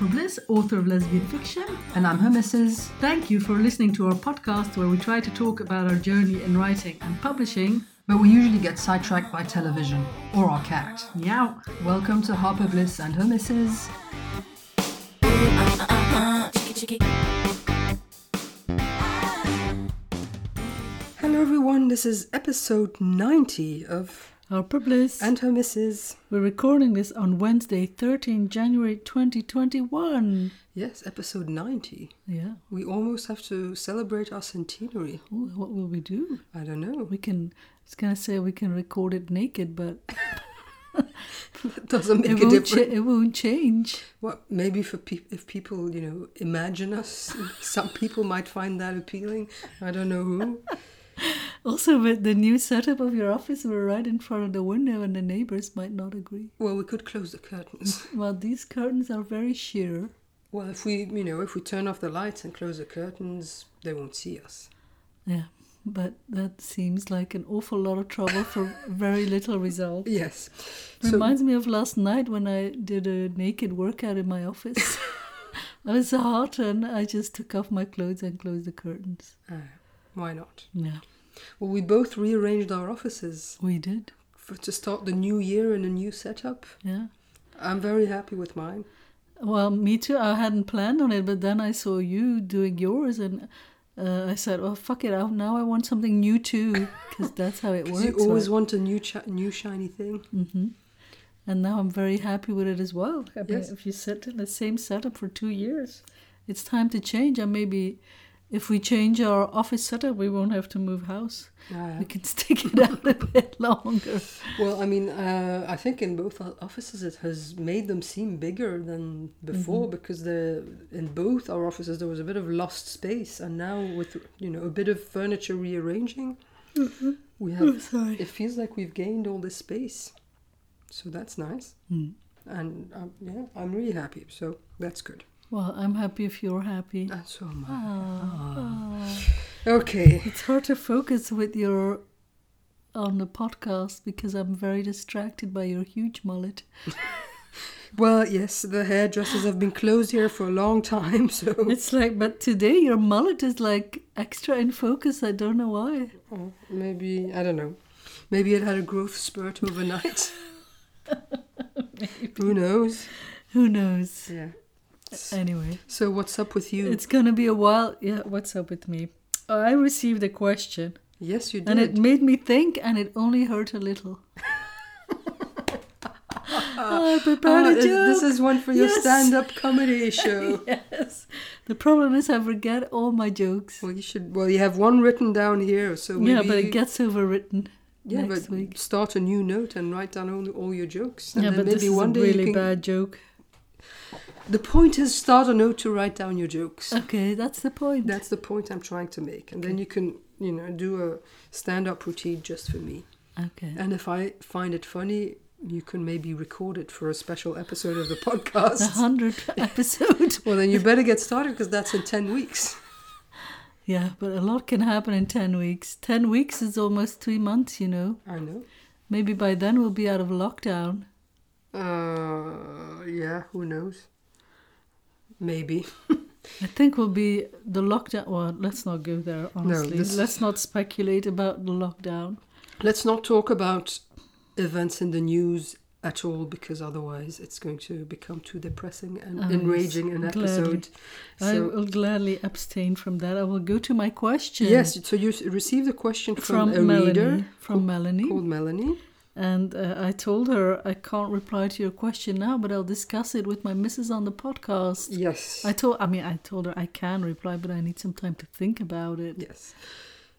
Harper Bliss, author of lesbian fiction. And I'm her missus. Thank you for listening to our podcast where we try to talk about our journey in writing and publishing. But we usually get sidetracked by television or our cat. Meow. Welcome to Harper Bliss and her missus. Hello everyone, this is episode 90 of Harper Bliss. And Her Missus. We're recording this on Wednesday, 13 January 2021. Yes, episode 90. Yeah. We almost have to celebrate our centenary. Ooh, what will we do? I don't know. We can, I was going to say we can record it naked, but That doesn't it make a won't, cha- difference. it won't change. Well, maybe for pe- if people, you know, imagine us, some people might find that appealing. I don't know who. Also, with the new setup of your office, we're right in front of the window and the neighbors might not agree. Well, we could close the curtains. Well, these curtains are very sheer. Well, if we, you know, if we turn off the lights and close the curtains, they won't see us. Yeah, but that seems like an awful lot of trouble for very little result. Yes. So, Reminds me of last night when I did a naked workout in my office. I was hot and I just took off my clothes and closed the curtains. uh, why not? Yeah, Well, we both rearranged our offices we did. for, to start the new year in a new setup. Yeah. I'm very happy with mine. Well, me too. I hadn't planned on it, but then I saw you doing yours and uh, I said, "Oh fuck it! I, now I want something new too, because that's how it works." you always want a new, chi- new shiny thing. Mm-hmm. And now I'm very happy with it as well. I mean, Yes. if you sit in the same setup for two years, it's time to change. And maybe if we change our office setup, we won't have to move house. Uh, We can stick it out a bit longer. well, I mean, uh, I think in both offices it has made them seem bigger than before Mhm. because the in both our offices there was a bit of lost space, and now with you know a bit of furniture rearranging, we have. Oh. It feels like we've gained all this space, so that's nice. Hmm. And um, yeah, I'm really happy. So that's good. Well, I'm happy if you're happy. And so am I. Ah, ah. Okay. It's hard to focus with your on the podcast because I'm very distracted by your huge mullet. Well, yes, the hairdressers have been closed here for a long time, so It's like, but today your mullet is like extra in focus. I don't know why. Oh, maybe I don't know. Maybe it had a growth spurt overnight. Who knows? Who knows? Yeah. Anyway, So what's up with you? it's gonna be a while. Yeah, what's up with me? I received a question yes, you did. and it made me think, and it only hurt a little. I prepared Ah, a this, joke. this is one for your Yes. stand-up comedy show. yes. The problem is I forget all my jokes. Well, you should. Well, you have one written down here, so maybe yeah, but it gets overwritten yeah, but week. start a new note and write down all, all your jokes. And Yeah, then but maybe this is one a day really bad joke. The point is, start a note to write down your jokes. Okay, that's the point. That's the point I'm trying to make, and then you can, you know, do a stand-up routine just for me. okay. And if I find it funny, you can maybe record it for a special episode of the podcast. hundred episode. well, then you better get started because that's in 10 weeks. Yeah, but a lot can happen in 10 weeks. 10 weeks is almost three months, you know. I know. Maybe by then we'll be out of lockdown. Uh, yeah, who knows? Maybe. I think we'll be the lockdown. Well, let's not go there, honestly. this- Let's not speculate about the lockdown. Let's not talk about events in the news at all because otherwise it's going to become too depressing and enraging an gladly. episode. I will gladly abstain from that. I will go to my question. yes, so you received a question from, From, a Melanie. reader From Melanie. called Melanie. And uh, I told her I can't reply to your question now, but I'll discuss it with my missus on the podcast. Yes. I told, I mean, I told her I can reply, but I need some time to think about it. Yes.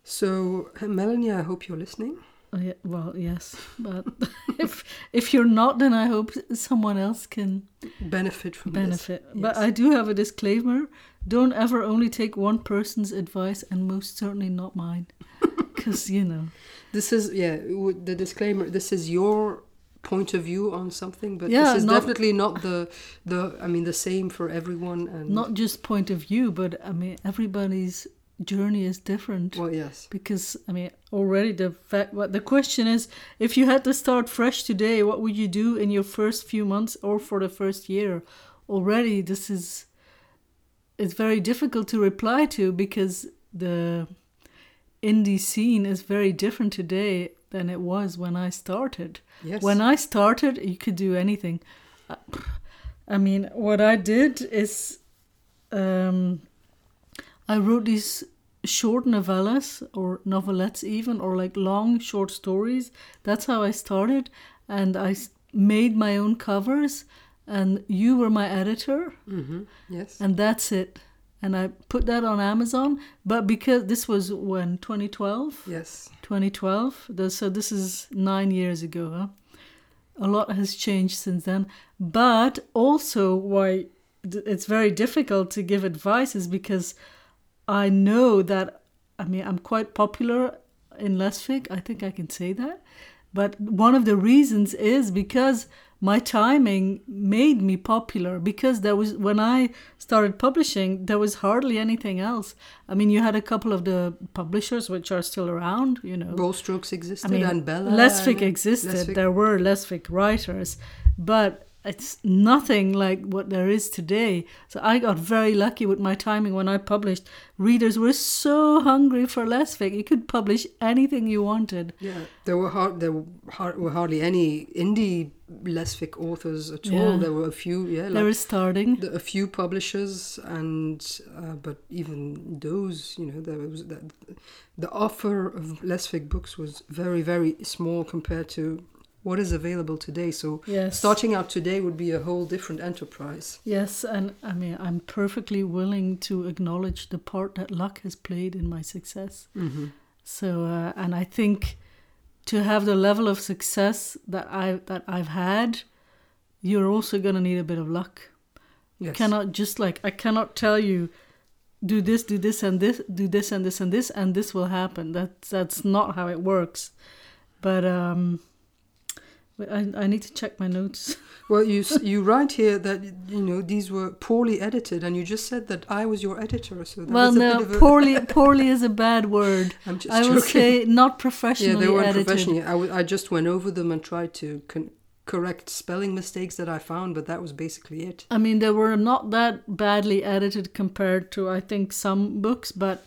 So, uh, Melanie, I hope you're listening. Oh, yeah, well, yes, but if if you're not, then I hope someone else can Benefit from benefit. This. But I do have a disclaimer: don't ever only take one person's advice, and most certainly not mine, because you know. This is yeah. The disclaimer. This is your point of view on something, but Yeah, this is not- definitely not the the. I mean, the same for everyone. And Not just point of view, but I mean everybody's journey is different. well, yes. because I mean already the fact what the question is if you had to start fresh today what would you do in your first few months or for the first year already this is it's very difficult to reply to because the indie scene is very different today than it was when I started. Yes. When I started, you could do anything. I mean, what I did is um, I wrote these short novellas or novelettes, even, or like long short stories. That's how I started. And I made my own covers, and you were my editor hmm Yes. and that's it. And I put that on Amazon, but because this was when 2012, yes. 2012, so this is nine years ago. Huh? A lot has changed since then, but also why it's very difficult to give advice is because I know that I mean I'm quite popular in Lesfic. I think I can say that, but one of the reasons is because my timing made me popular because there was when I started publishing there was hardly anything else. I mean you had a couple of the publishers which are still around, you know. Bold Strokes existed I mean, and Bella. Lesfic existed. Lesfic- There were Lesfic writers, but it's nothing like what there is today. So I got very lucky with my timing when I published. Readers were so hungry for Lesfic. You could publish anything you wanted. Yeah, there were hard, there were, hard, were hardly any indie Lesfic authors at Yeah. all. There were a few, yeah, they like were starting. the, a few publishers, and uh, but even those, you know, there was that the offer of Lesfic books was very, very small compared to what is available today. So Yes. starting out today would be a whole different enterprise. Yes, and I mean, I'm perfectly willing to acknowledge the part that luck has played in my success. Mm-hmm. So, uh, and I think to have the level of success that I that I've had, you're also gonna need a bit of luck. You Yes. cannot just like I cannot tell you, do this, do this, and this, do this, and this, and this, and this will happen. That's that's not how it works. But um, I I need to check my notes. Well, you you write here that you know these were poorly edited, and you just said that I was your editor. So that well, was a no, bit of a, poorly poorly is a bad word. I'm just I will joking. say not professionally. yeah, they weren't edited. professional. I, w- I just went over them and tried to con- correct spelling mistakes that I found, but that was basically it. I mean, they were not that badly edited compared to, I think, some books, but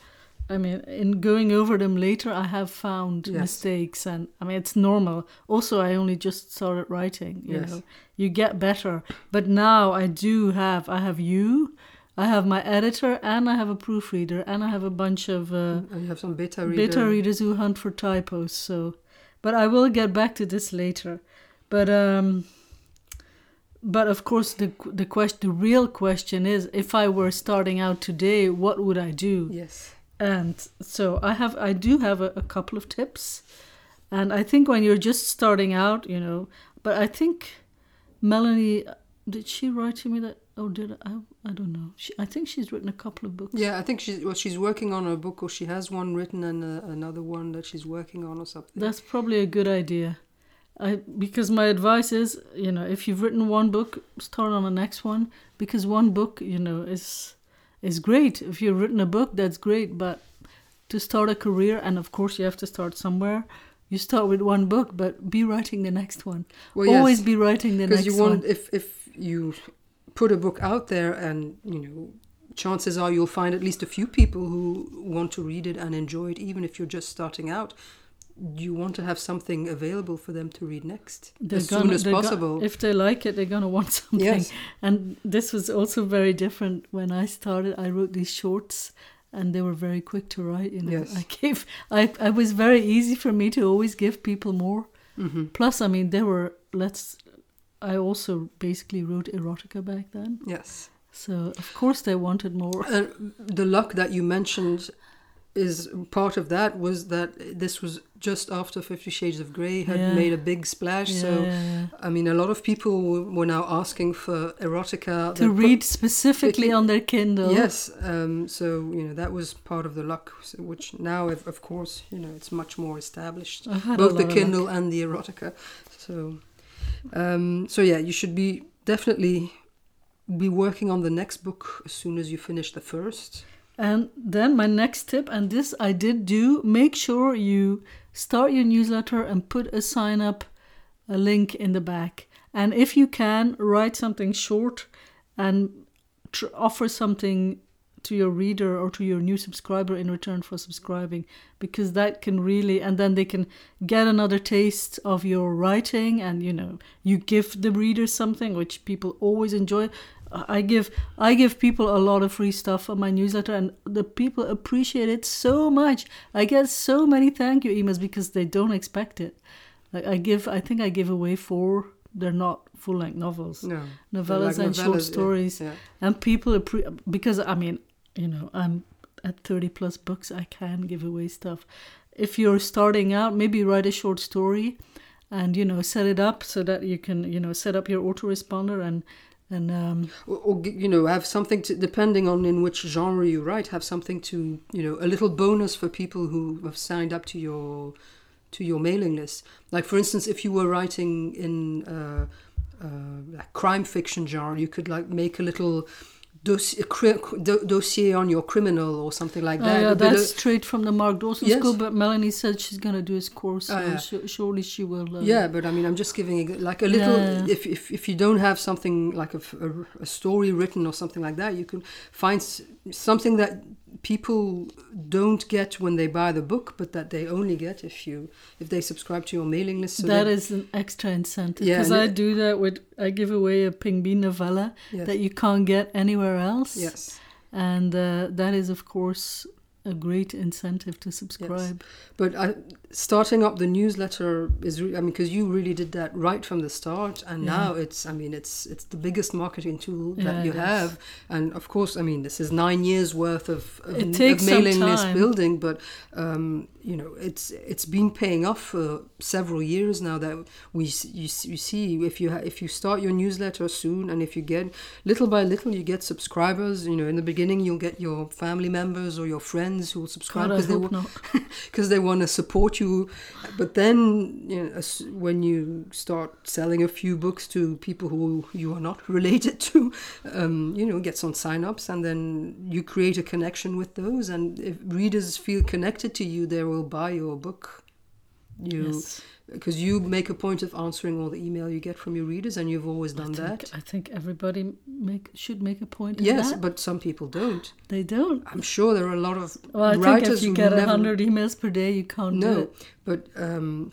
I mean, in going over them later, I have found Yes. mistakes, and I mean, it's normal. Also, I only just started writing, you Yes. know, you get better. But now I do have, I have you, I have my editor, and I have a proofreader, and I have a bunch of uh, and you have some beta reader. beta readers who hunt for typos. So, but I will get back to this later. But um, but of course the the question, the real question is, if I were starting out today, what would I do? Yes. And so I have, I do have a, a couple of tips. And I think when you're just starting out, you know, but I think Melanie, did she write to me that? Oh, did I? I don't know. She, I think she's written a couple of books. Yeah, I think she's well. She's working on a book, or she has one written, and uh, another one that she's working on, or something. That's probably a good idea. I because my advice is, you know, if you've written one book, start on the next one because one book, you know, is is great. If you've written a book, that's great, but to start a career and of course you have to start somewhere. You start with one book, but be writing the next one. well, Always yes, be writing the because next you want one. if if you put a book out there, and you know, chances are you'll find at least a few people who want to read it and enjoy it, even if you're just starting out. Do you want to have something available for them to read next They're as soon gonna- as they're go- possible. if they like it, they're gonna want something. yes, And this was also very different when I started. I wrote these shorts and they were very quick to write. You know, Yes. I gave, I, I was very easy for me to always give people more. hmm Plus, I mean, there were, let's, I also basically wrote erotica back then. yes. So, of course, they wanted more. Uh, the luck that you mentioned is part of that was that this was just after Fifty Shades of Grey had Yeah. made a big splash. Yeah, so yeah. I mean, a lot of people w- were now asking for erotica To put- read specifically on their Kindle. Yes, um, so you know that was part of the luck, which now, of, course, you know it's much more established. I've had a Both the Kindle and the erotica. So, um, so yeah, you should be definitely be working on the next book as soon as you finish the first. And then my next tip, and this I did do, make sure you start your newsletter and put a sign up, a link in the back. And if you can, write something short and tr- offer something to your reader or to your new subscriber in return for subscribing because that can really and then they can get another taste of your writing and you know you give the reader something which people always enjoy i give i give people a lot of free stuff on my newsletter and the people appreciate it so much. I get so many thank you emails because they don't expect it. Like i give i think i give away four. They're not full length novels. No. novellas Like and short novellas, stories. Yeah. and people appre- because i mean you know i'm at 30 plus books i can give away stuff. If you're starting out maybe write a short story and you know set it up so that you can you know set up your autoresponder and and um Or, or you know, have something to depending on in which genre you write. Have something to you know a little bonus for people who have signed up to your to your mailing list. Like for instance, if you were writing in uh, uh, crime fiction genre, you could like make a little dossier, cri- do- dossier on your criminal or something like oh, that. yeah that's of- straight from the mark dawson Yes. school but melanie said she's going to do his course so Oh, yeah. sh- surely she will uh, yeah, but I mean, I'm just giving a, like a little. Yeah. If, if if you don't have something like a a story written or something like that, you can find something that people don't get when they buy the book, but that they only get if you if they subscribe to your mailing list. So That they- an extra incentive Yeah, because and I it- do that with I give away a Pink Bean novella yes. that you can't get anywhere else. yes. and uh, that is of course a great incentive to subscribe. But I, starting up the newsletter is, re- I mean, because you really did that right from the start, and Yeah. now it's, I mean, it's it's the biggest marketing tool that Yeah, you it is. have, and of course, I mean, this is nine years worth of, of, It takes of some mailing list building, but um, you know, it's it's been paying off for several years now. That we you, you see if you ha- if you start your newsletter soon, and if you get little by little, you get subscribers. You know, in the beginning, you'll get your family members or your friends who will subscribe because they wa- they want to support you. But then, you know, as- when you start selling a few books to people who you are not related to, um, you know, get some sign-ups, and then you create a connection with those. And if readers feel connected to you, they will buy your book. You Yes. Because you make a point of answering all the email you get from your readers, and you've always done I think, that. I think everybody make should make a point of Yes, but some people don't. they don't. I'm sure there are a lot of Well, I think writers if you who get a never- hundred emails per day, you can't do no it. but um,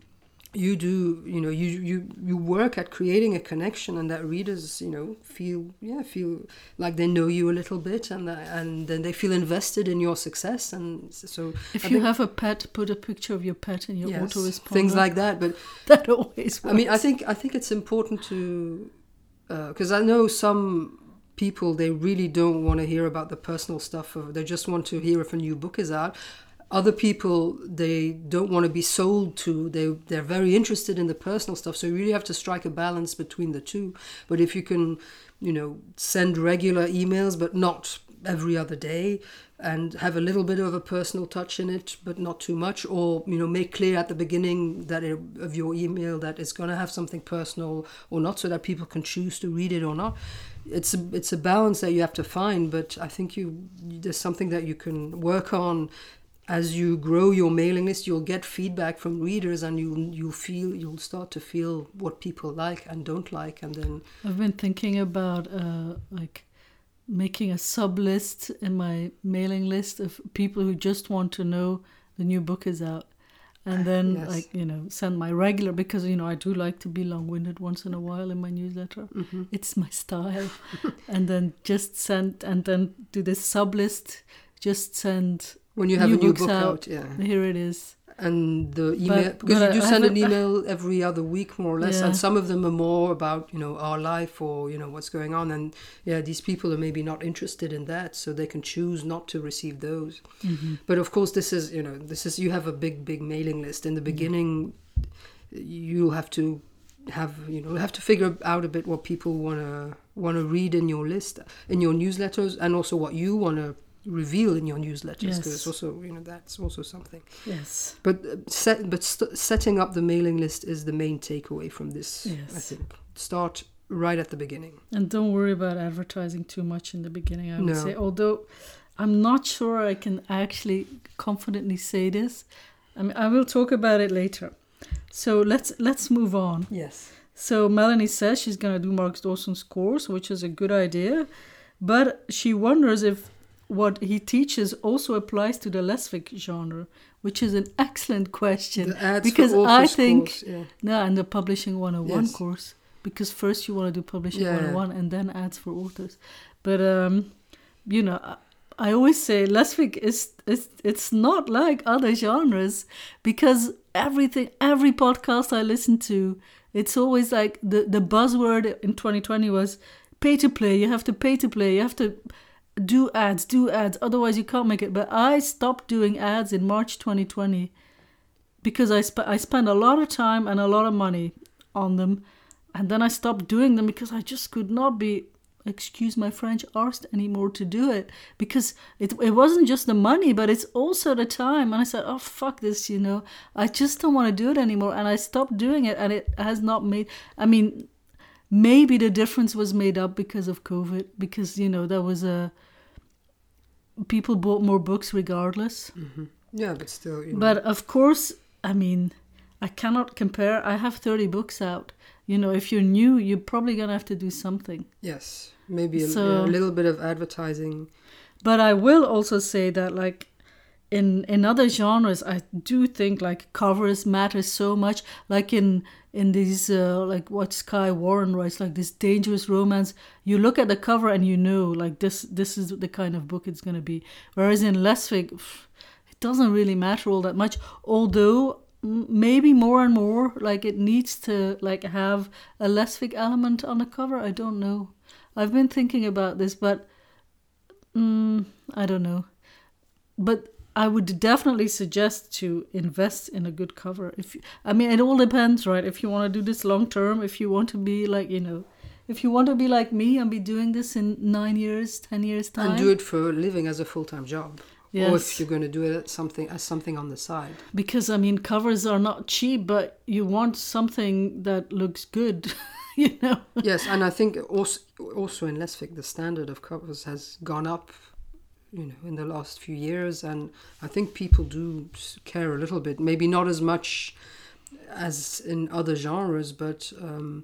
you do you know you, you you work at creating a connection and that readers you know feel yeah feel like they know you a little bit and that- and then they feel invested in your success and so If I you think- have a pet, put a picture of your pet in your yes, autoresponder. things like that but that always works. I mean, I think I think it's important to uh, because I know some people they really don't want to hear about the personal stuff. Of, they just want to hear if a new book is out. Other people they don't want to be sold to. They they're very interested in the personal stuff. So you really have to strike a balance between the two. But if you can, you know, send regular emails, but not every other day and have a little bit of a personal touch in it but not too much or you know make clear at the beginning that it, of your email that it's going to have something personal or not so that people can choose to read it or not it's a, it's a balance that you have to find but i think you there's something that you can work on as you grow your mailing list you'll get feedback from readers and you you feel you'll start to feel what people like and don't like and then I've been thinking about uh, like making a sub list in my mailing list of people who just want to know the new book is out. And then, Yes. like, you know, send my regular, because, you know, I do like to be long winded once in a while in my newsletter. mhm. It's my style. and then just send, and then do this sub list, just send, when you have New a new book out. out yeah here it is. and the email But- because but you do I send an email every other week more or less Yeah. and some of them are more about you know our life or you know what's going on and yeah these people are maybe not interested in that so they can choose not to receive those Mm-hmm. but of course this is you know this is you have a big big mailing list in the beginning you'll have to have you know have to figure out a bit what people want to want to read in your list in your newsletters and also what you want to reveal in your newsletters because Yes. also you know that's also something Yes. but uh, set, but st- setting up the mailing list is the main takeaway from this. yes. I think start right at the beginning. And don't worry about advertising too much in the beginning, I would No. say. Although I'm not sure I can actually confidently say this. I mean, I will talk about it later. So let's let's move on. Yes. So Melanie says she's going to do Mark Dawson's course, which is a good idea. But she wonders if what he teaches also applies to the lesfic genre, which is an excellent question. The ads because for I authors think course, yeah. no, and the publishing 101 Yes. course because first you want to do publishing Yeah, yeah. 101 and then ads for authors. But um you know, I, I always say lesfic is is it's not like other genres because everything every podcast I listen to it's always like the the buzzword in 2020 was pay to play. You have to pay to play. You have to do ads, do ads. Otherwise, you can't make it. But I stopped doing ads in March 2020 because I sp- I spent a lot of time and a lot of money on them, and then I stopped doing them because I just could not be, excuse my French, arsed anymore to do it because it it wasn't just the money, but it's also the time. And I said, oh fuck this, you know, I just don't want to do it anymore, and I stopped doing it, and it has not made. I mean, maybe the difference was made up because of COVID, because you know there was a people bought more books regardless. Mm-hmm. Yeah, but still, you know. But of course, I mean, I cannot compare. I have 30 books out. You know, if you're new, you're probably going to have to do something. yes, maybe a, So- a little bit of advertising. But I will also say that, like, in in other genres, I do think like covers matter so much. Like in in these uh, like what Skye Warren writes, like this dangerous romance. You look at the cover and you know, like this this is the kind of book it's gonna be. Whereas in pff, it doesn't really matter all that much. Although maybe more and more, like it needs to like have a Lesfic element on the cover. I don't know. I've been thinking about this, but Mm, I don't know. But I would definitely suggest to invest in a good cover. If you, I mean, it all depends, right? If you want to do this long term, if you want to be like, you know, if you want to be like me and be doing this in nine years, ten years time, and do it for a living as a full-time job or if you're going to do it as something as something on the side because I mean, covers are not cheap, but you want something that looks good, you know. yes and i think also also in lesfic the standard of covers has gone up you know in the last few years and i think people do care a little bit. Maybe not as much as in other genres but um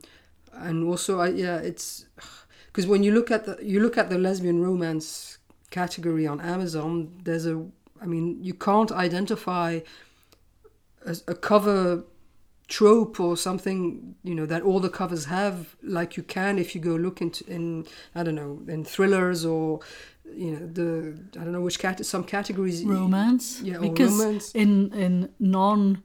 and also i yeah it's because when you look at the you look at the lesbian romance category on amazon there's a i mean you can't identify a, a cover trope or something you know that all the covers have like you can if you go look into in i don't know in thrillers or you know the i don't know which cat some categories romance? yeah because romance. in in non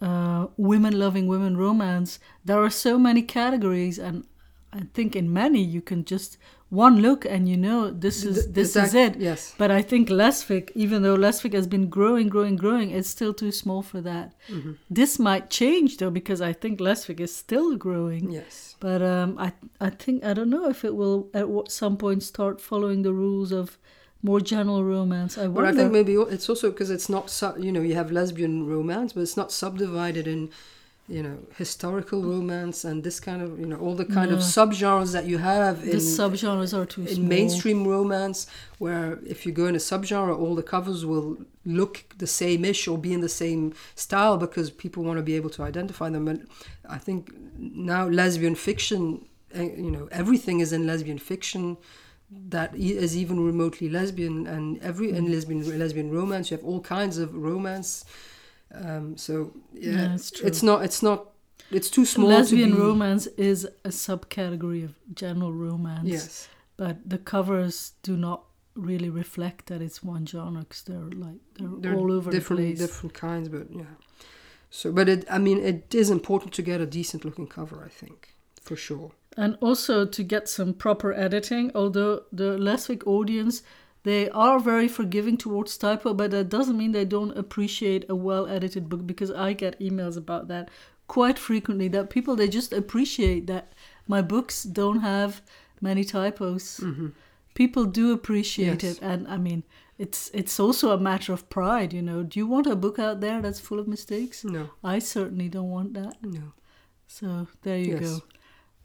uh, women loving women romance there are so many categories and i think in many you can just one look and you know this is Th- this is it yes but i think lesfic even though lesfic has been growing growing growing it's still too small for that Mhm. this might change though because i think lesfic is still growing yes but um, I I think I don't know if it will at some point start following the rules of more general romance. I but wonder. i think maybe it's also because it's not su- you know you have lesbian romance but it's not subdivided in you know historical romance and this kind of you know all the kind of No. subgenres that you have the in subgenres are too in small. mainstream romance where if you go in a subgenre all the covers will look the same ish or be in the same style because people want to be able to identify them and i think now lesbian fiction uh, you know everything is in lesbian fiction that e- even remotely lesbian and every in lesbian lesbian romance you have all kinds of romance um, so yeah, it's true. it's not it's not it's too small Lesbian to be romance is a subcategory of general romance. yes But the covers do not really reflect that it's one genre because they're like they're, They're all over different the place. different kinds but yeah so but it i mean it is important to get a decent looking cover i think for sure and also to get some proper editing although the lesfic audience they are very forgiving towards typo but that doesn't mean they don't appreciate a well edited book because i get emails about that quite frequently that people they just appreciate that my books don't have many typos mm-hmm. people do appreciate Yes. it and i mean it's it's also a matter of pride you know do you want a book out there that's full of mistakes no i certainly don't want that no so there you Yes. go.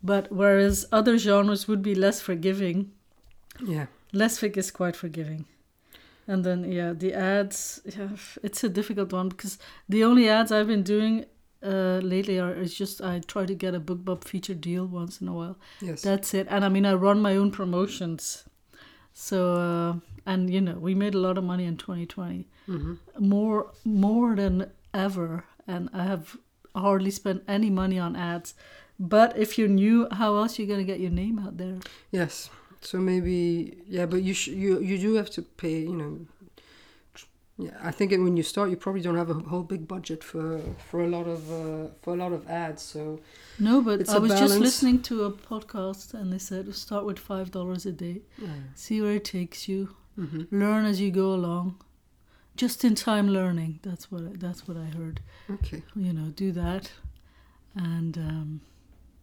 But whereas other genres would be less forgiving, yeah Lesfic is quite forgiving. And then yeah, the ads, yeah, it's a difficult one because the only ads I've been doing uh, lately are is just I try to get a BookBub feature deal once in a while. Yes. That's it. And I mean, I run my own promotions. So, uh, and you know, we made a lot of money in 2020, hmm more more than ever, and I have hardly spent any money on ads. But if you're new, how else are you gonna get your name out there? Yes. So maybe yeah, but you sh- you you do have to pay. You know. Yeah, I think when you start, you probably don't have a whole big budget for for a lot of uh, for a lot of ads. So No, but I was just listening to a podcast, and they said start with five dollars a day, see where it takes you, hmm learn as you go along, just in time learning. That's what that's what I heard. okay. you know, do that. And um,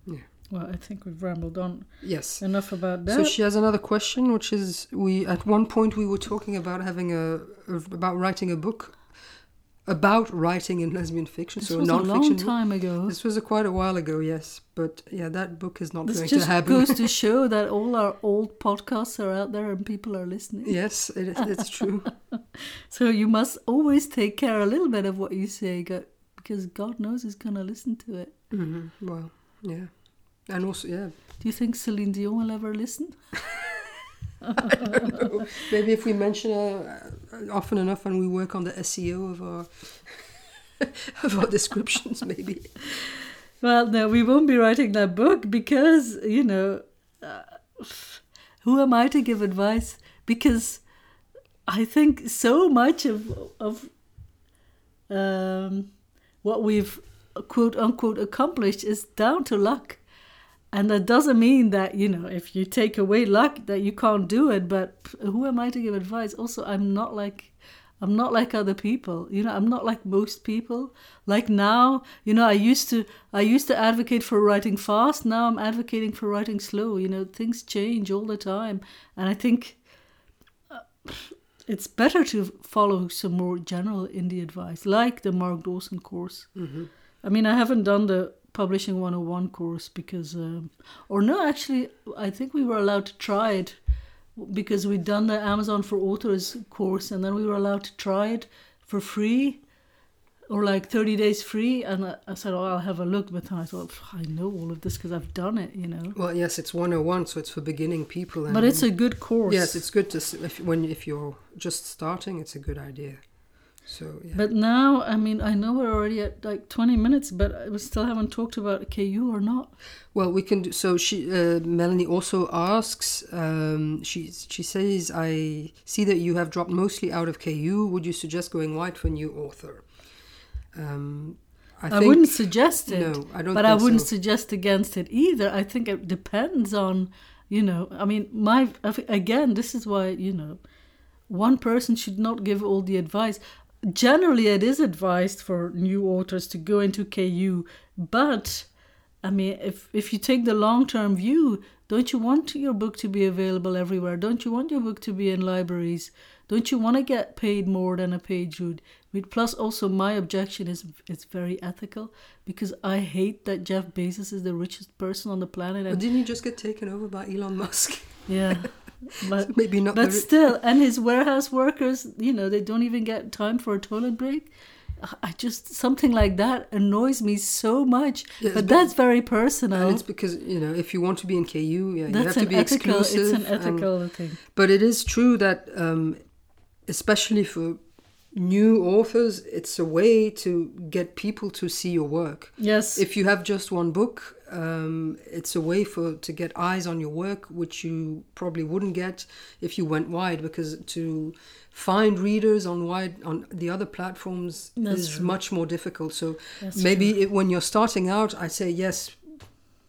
Yeah. Well, I think we've rambled on Yes. enough about that. So she has another question, which is we at one point we were talking about having a about writing a book about writing in lesbian fiction, this so was a long book. time ago. This was a quite a while ago, yes, but yeah, that book is not This going just to happen. goes to show that all our old podcasts are out there and people are listening. yes, it is, it's true. So you must always take care a little bit of what you say, because God knows who's going to listen to it. hmm Well, yeah, and also yeah, Do you think Celine Dion will ever listen? maybe if we mention her uh, often enough and we work on the SEO of our of our descriptions, maybe. Well, no, we won't be writing that book because, you know, uh, who am I to give advice? Because I think so much of, of um, what we've quote unquote accomplished is down to luck. And that doesn't mean that, you know, if you take away luck that you can't do it, but who am I to give advice? Also, I'm not like I'm not like other people. You know, I'm not like most people. Like now, you know, I used to I used to advocate for writing fast. Now I'm advocating for writing slow. You know, things change all the time, and I think uh, it's better to follow some more general indie advice, like the Mark Dawson course. hmm I mean, I haven't done the Publishing 101 course because, um, or no, actually, I think we were allowed to try it because we'd done the Amazon for Authors course and then we were allowed to try it for free or like 30 days free. And I, I said, oh, I'll have a look. But then I thought, I know all of this because I've done it, you know. Well, yes, it's 101, so it's for beginning people. And But it's a good course. yes, it's good to if when if you're just starting, it's a good idea. So yeah. But now, I mean, I know we're already at like 20 minutes, but we still haven't talked about KU or not. Well, we can do so. She uh, Melanie also asks. Um, she she says, "I see that you have dropped mostly out of KU. Would you suggest going wide for a new author?" Um, I, I, think, wouldn't suggest it. No, I don't. but think I wouldn't So. suggest against it either. I think it depends on, you know, I mean, my again, this is why you know, one person should not give all the advice. Generally, it is advised for new authors to go into KU, but I mean, if if you take the long term view, don't you want your book to be available everywhere? Don't you want your book to be in libraries? Don't you want to get paid more than a page would? Plus, also, my objection is it's very ethical because I hate that Jeff Bezos is the richest person on the planet. But And didn't he just get taken over by Elon Musk? yeah, but Maybe not. but ri- still, and his warehouse workers, you know, they don't even get time for a toilet break. I just something like that annoys me so much. Yes, but but- that's very personal. and it's because you know if you want to be in KU, yeah, you That's have to be ethical. exclusive. It's an and- ethical thing. But it is true that, um, especially for new authors, it's a way to get people to see your work. Yes. If you have just one book, um, it's a way for to get eyes on your work, which you probably wouldn't get if you went wide, because to find readers on wide on the other platforms That's is true. much more difficult. So That's maybe it, when you're starting out, I say yes,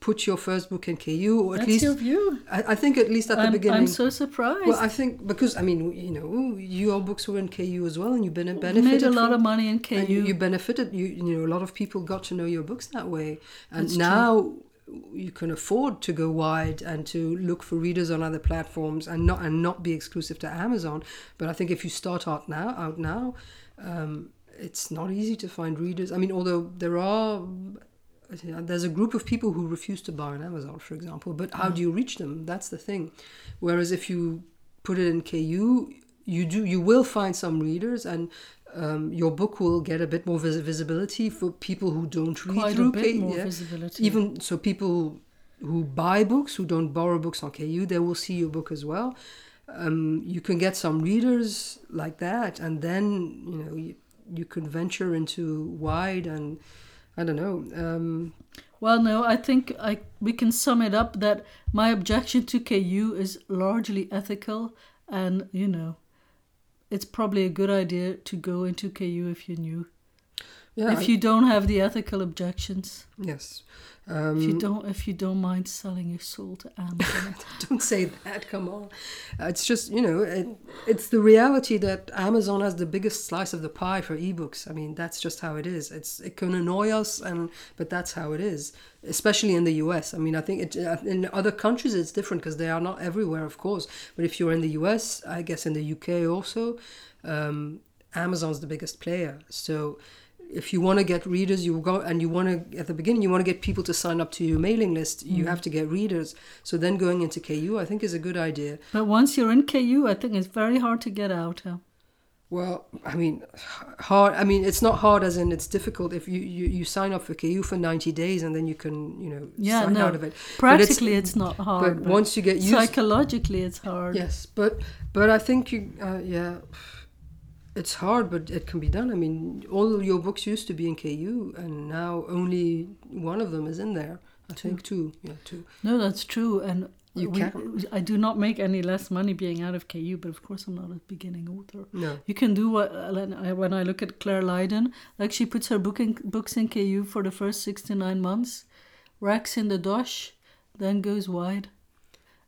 put your first book in KU, or at That's least your view. I, I think at least at the I'm, beginning. I'm so surprised. Well, I think because I mean, you know, your books were in KU as well, and you bene- benefited. made a lot from- of money in KU. and you, you benefited. You you know, a lot of people got to know your books that way, and That's true. now you can afford to go wide and to look for readers on other platforms and not and not be exclusive to Amazon. But I think if you start out now, out now, um, it's not easy to find readers. I mean, although there are. There's a group of people who refuse to buy on Amazon, for example. But how do you reach them? That's the thing. Whereas if you put it in KU, you do you will find some readers, and um, your book will get a bit more vis- visibility for people who don't read Quite through more yeah. Even so, people who buy books, who don't borrow books on KU, they will see your book as well. Um, you can get some readers like that, and then you know you, you could venture into wide and I don't know. Um, Well, no, I think I we can sum it up that my objection to KU is largely ethical, and you know, it's probably a good idea to go into KU if you knew. Yeah, if you don't have the ethical objections, yes. if you Um, don't, if you don't mind selling your soul to Amazon, don't say that. Come on. Uh, It's just you know, it, it's the reality that Amazon has the biggest slice of the pie for ebooks. I mean, that's just how it is. It's it can annoy us, and but that's how it is. Especially in the U.S. I mean, I think it, uh, in other countries it's different because they are not everywhere, of course. But if you're in the U.S., I guess in the U.K. also, um, Amazon's the biggest player. So if you want to get readers you go and you want to at the beginning you want to get people to sign up to your mailing list you have to get readers so then going into ku i think is a good idea but once you're in KU, I think it's very hard to get out. Huh? well i mean hard i mean it's not hard as in it's difficult if you you, you sign up for ku for 90 days and then you can you know Yeah, sign no. out of it Practically, it's, not hard. but once you get used psychologically, it's hard. Yes, but but I think you uh, yeah, it's hard, but it can be done. I mean, all your books used to be in KU, and now only one of them is in there. I think two, yeah, two. No, that's true, and You we, can- I do not make any less money being out of KU, but of course I'm not a beginning author. No, You can do what uh, when I- when I look at Clare Lydon, like she puts her book in, books in KU for the first six to nine months, racks in the dosh, then goes wide,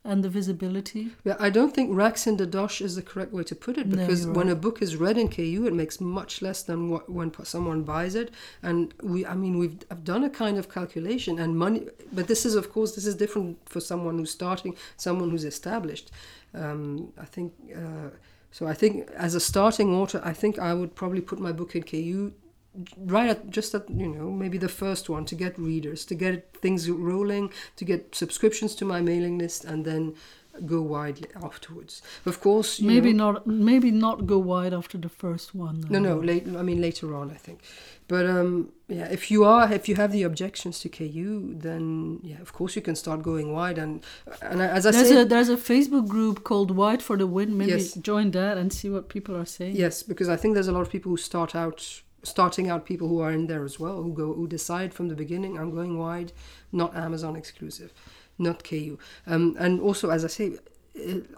and the visibility. yeah, I don't think racks in the dosh is the correct way to put it because you're when right. a book is read in KU, it makes much less than what when someone buys it. And we, I mean, we've I've done a kind of calculation and money, but this is of course this is different for someone who's starting, someone who's established. Um, I think. Uh, so I think as a starting author, I think I would probably put my book in KU right at just at you know maybe the first one to get readers to get things rolling to get subscriptions to my mailing list and then go widely afterwards of course you Maybe know, not. Maybe not go wide after the first one. no no late i mean later on i think but um yeah if you are if you have the objections to ku then yeah of course you can start going wide and and as i There's said a there's a Facebook group called Wide for the Win. Maybe Yes. join that and see what people are saying. Yes, because I think there's a lot of people who start out, starting out people who are in there as well, who go, who decide from the beginning, I'm going wide, not Amazon exclusive, not KU. Um, and also, as I say,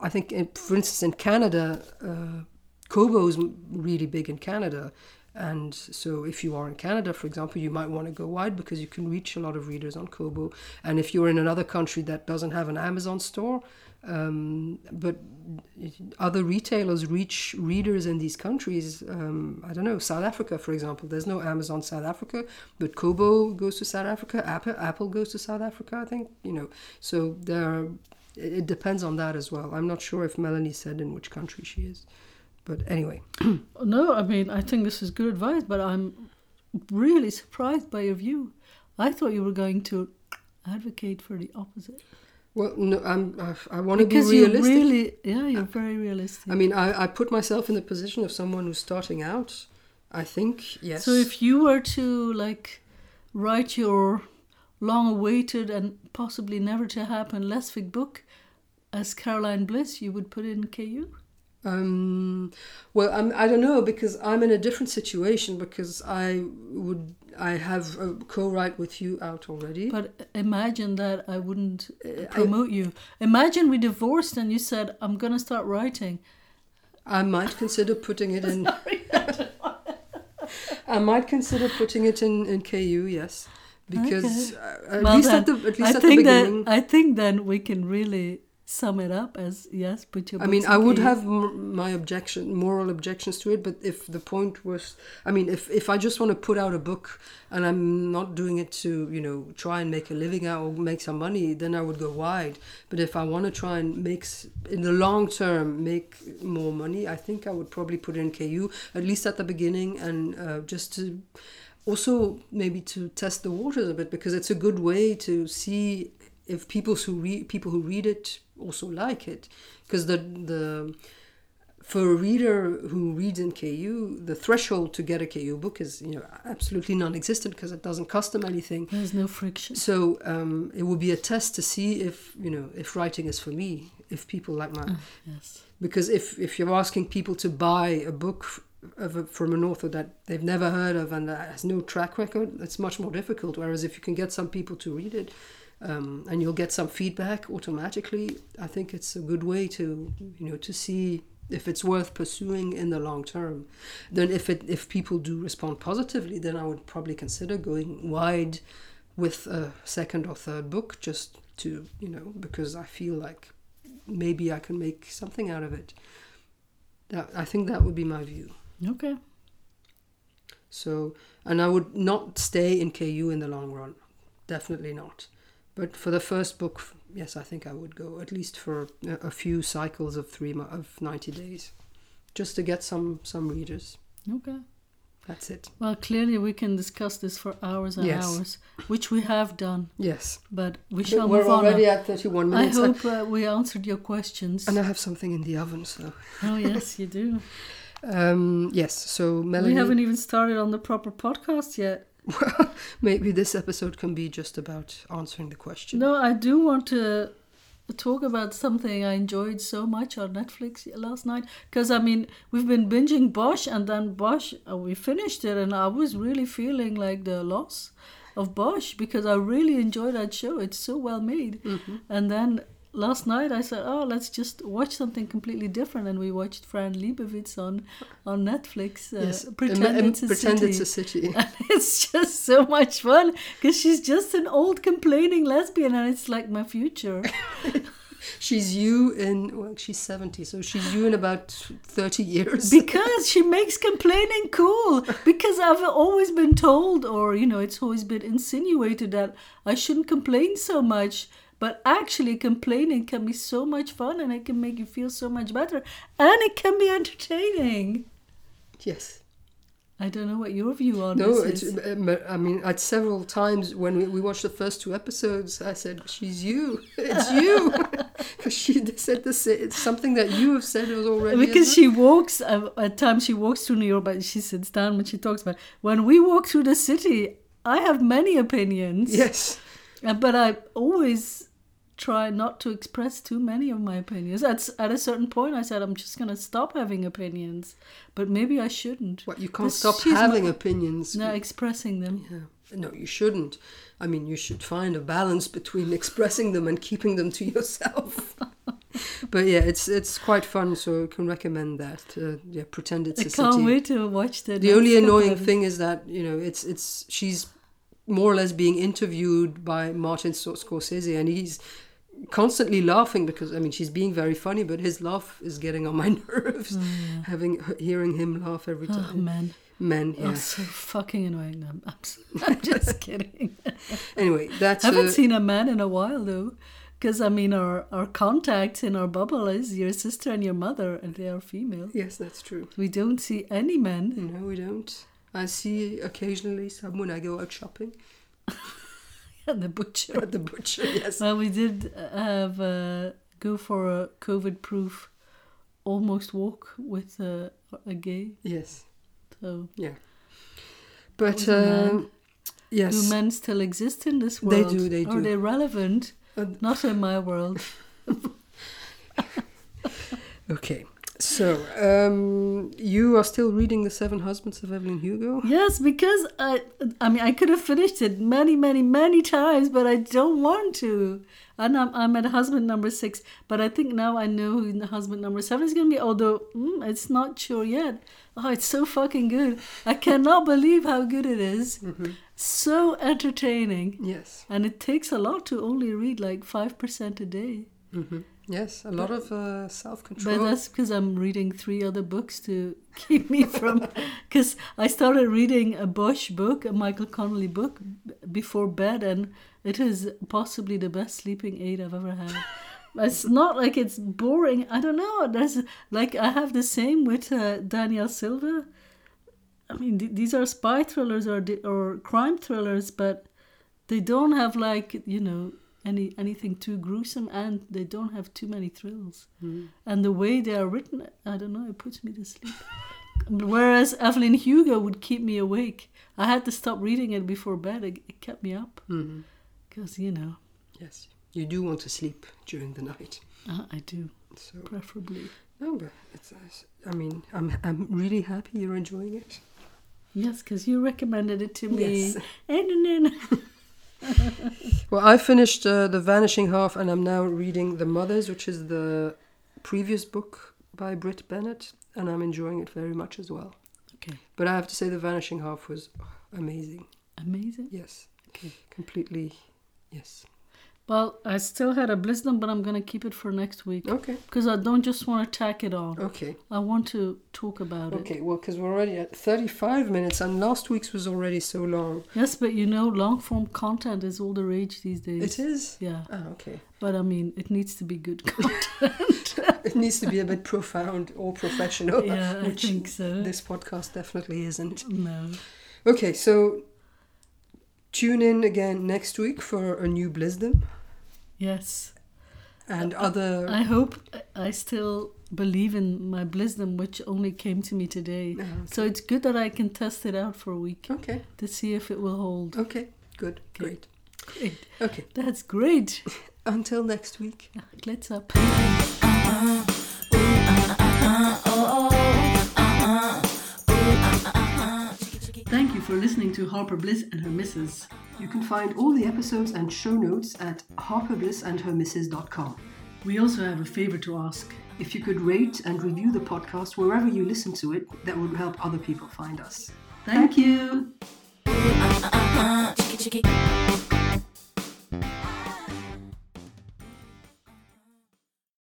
I think, in, for instance, in Canada, uh, Kobo is really big in Canada. And so, if you are in Canada, for example, you might want to go wide because you can reach a lot of readers on Kobo. And if you're in another country that doesn't have an Amazon store, um, but other retailers reach readers in these countries. Um, I don't know, South Africa, for example. There's no Amazon South Africa, but Kobo goes to South Africa. Apple, Apple goes to South Africa, I think. You know, so there. It it depends on that as well. I'm not sure if Melanie said in which country she is, but anyway. No, I mean I think this is good advice, but I'm really surprised by your view. I thought you were going to advocate for the opposite Well, no, I'm. I, I want to be because you're really yeah you're very realistic. I mean, I, I put myself in the position of someone who's starting out. I think yes. So if you were to like write your long-awaited and possibly never to happen Lesfic book as Caroline Bliss, you would put it in KU. Um, well, I'm, I don't know because I'm in a different situation because I would I have a co-write with you out already. But imagine that I wouldn't Uh, I- promote you. Imagine we divorced and you said, "I'm gonna start writing." I might consider putting it in. I might consider putting it in, in KU, yes, because uh, at Well, least at the at least I at the beginning. that I think then we can really sum it up as yes, put your. I mean, I would KU. have m- my objection, moral objections to it, but if the point was, I mean, if if I just want to put out a book and I'm not doing it to, you know, try and make a living out or make some money, then I would go wide. But if I want to try and make, in the long term, make more money, I think I would probably put in KU at least at the beginning and uh, just to. Also, maybe to test the waters a bit because it's a good way to see if people who read people who read it also like it because the the for a reader who reads in KU, the threshold to get a KU book is you know absolutely non-existent because it doesn't cost them anything. There's no friction. So um, it will be a test to see if you know if writing is for me, if people like my Yes. because if if you're asking people to buy a book of a, from an author that they've never heard of and that has no track record, it's much more difficult. Whereas if you can get some people to read it. Um, and you'll get some feedback automatically. I think it's a good way to, you know, to see if it's worth pursuing in the long term. Then, if it if people do respond positively, then I would probably consider going wide with a second or third book, just to you know, because I feel like maybe I can make something out of it. That I think that would be my view. Okay. So, and I would not stay in KU in the long run, definitely not. But for the first book, yes, I think I would go at least for a, few cycles of three of ninety days, just to get some some readers. Okay. That's it. Well, clearly we can discuss this for hours and Yes. hours, which we have done, Yes, but we But shall we're move on. already at thirty-one minutes. I hope uh, we answered your questions. and I have something in the oven, so Oh yes, you do. um, yes. So Melanie, We haven't even started on the proper podcast yet. maybe this episode can be just about answering the question. No, I do want to talk about something I enjoyed so much on Netflix last night. Because I mean, we've been binging Bosch, and then Bosch, uh, we finished it, and I was really feeling like the loss of Bosch because I really enjoyed that show. It's so well made. Mm-hmm. And then last night I said, "Oh, let's just watch something completely different," and we watched Fran Lebowitz on on Netflix. Uh, yes, Pretend it's a pretend city. it's a city. And it's just so much fun because she's just an old complaining lesbian, and it's like my future. she's you in well, she's seventy, so she's you in about thirty years. because she makes complaining cool. Because I've always been told, or you know, it's always been insinuated that I shouldn't complain so much. But actually, complaining can be so much fun, and it can make you feel so much better, and it can be entertaining. yes. I don't know what your view on No, this it's, is. um, I mean, at several times when we, we watched the first two episodes, I said, "She's you, it's you," because she said the sa- it's something that you have said was already. because she walks uh, at times she walks through New York, but she sits down when she talks about when we walk through the city. I have many opinions. yes, Uh, but I always try not to express too many of my opinions. At, at a certain point, I said, I'm just going to stop having opinions. But maybe I shouldn't. what you can't stop she's my- having opinions. No, expressing them. Yeah. No, you shouldn't. I mean, you should find a balance between expressing them and keeping them to yourself. but yeah, it's it's quite fun, so I can recommend that. Uh, yeah, pretend it's I a can't city. wait to watch the the only annoying thing is that you know it's it's she's more or less being interviewed by Martin Scorsese, and he's constantly laughing because I mean she's being very funny, but his laugh is getting on my nerves. Having hearing him laugh every Oh, time. man. Men, Oh, yeah. so fucking annoying. I'm, I'm, just kidding. Anyway, that's I haven't uh, seen a man in a while, though. Because, I mean, our, our contact in our bubble is your sister and your mother, and they are female. yes, that's true. We don't see any men. No, we don't. I see occasionally some when I go out shopping at the butcher. at the butcher. Yes. Well, we did uh, have uh, go for a COVID-proof almost walk with uh, a gay. Yes. So, yeah, But a um, yes. do men still exist in this world? They do, they do. Are they relevant? Uh, Not in my world. Okay. So, um, you are still reading The Seven Husbands of Evelyn Hugo? Yes, because I, I mean, I could have finished it many, many, many times, but I don't want to. And I'm, I'm at husband number six, but I think now I know who the husband number seven is going to be, although mm, it's not sure yet. Oh, it's so fucking good. I cannot believe how good it is. So entertaining. Yes. And it takes a lot to only read like 5% a day. hmm Yes, a lot of uh, self But control. that's because I'm reading three other books to keep me from. Because I started reading a Bosch book, a Michael Connolly book, before bed, and it is possibly the best sleeping aid I've ever had. it's not like it's boring. I don't know. There's like I have the same with uh, Daniel Silva. I mean, th- these are spy thrillers or or crime thrillers, but they don't have like you know any anything too gruesome, and they don't have too many thrills. Mm. And the way they are written, I don't know, it puts me to sleep. Whereas Evelyn Hugo would keep me awake. I had to stop reading it before bed. It, it kept me up because you know Yes, you do want to sleep during the night. uh, I do So preferably. no, but it's. it's- I mean, I'm I'm really happy you're enjoying it. Yes, because you recommended it to me. Yes. Well, I finished uh, The Vanishing Half and I'm now reading The Mothers, which is the previous book by Brit Bennett, and I'm enjoying it very much as well. Okay, But I have to say, The Vanishing Half was amazing. amazing. Yes. Okay. Completely. Yes. Well, I still had a Blisdom, but I'm gonna keep it for next week Okay. because I don't just want to tack it on. Okay. I want to talk about it. Okay. Well, because we're already at 35 minutes, and last week's was already so long. Yes, but you know, long form content is all the rage these days. It is. Yeah, Ah, okay. but I mean, it needs to be good content. It needs to be a bit profound or professional. yeah, I think so. This podcast definitely isn't. No. Okay, so tune in again next week for a new Blisdom Yes. and other. I hope I still believe in my Blisdom, which only came to me today. Ah, So it's good that I can test it out for a week okay, to see if it will hold. okay, good, Okay. great. Great. Okay, That's great. until next week. Let's up. Ah, ah, ah, for listening to Harper Bliss and her missus. You can find all the episodes and show notes at harperblissandhermissus.com. We also have a favor to ask. If you could rate and review the podcast wherever you listen to it, that would help other people find us. Thank you. Uh, uh, uh, chicky chicky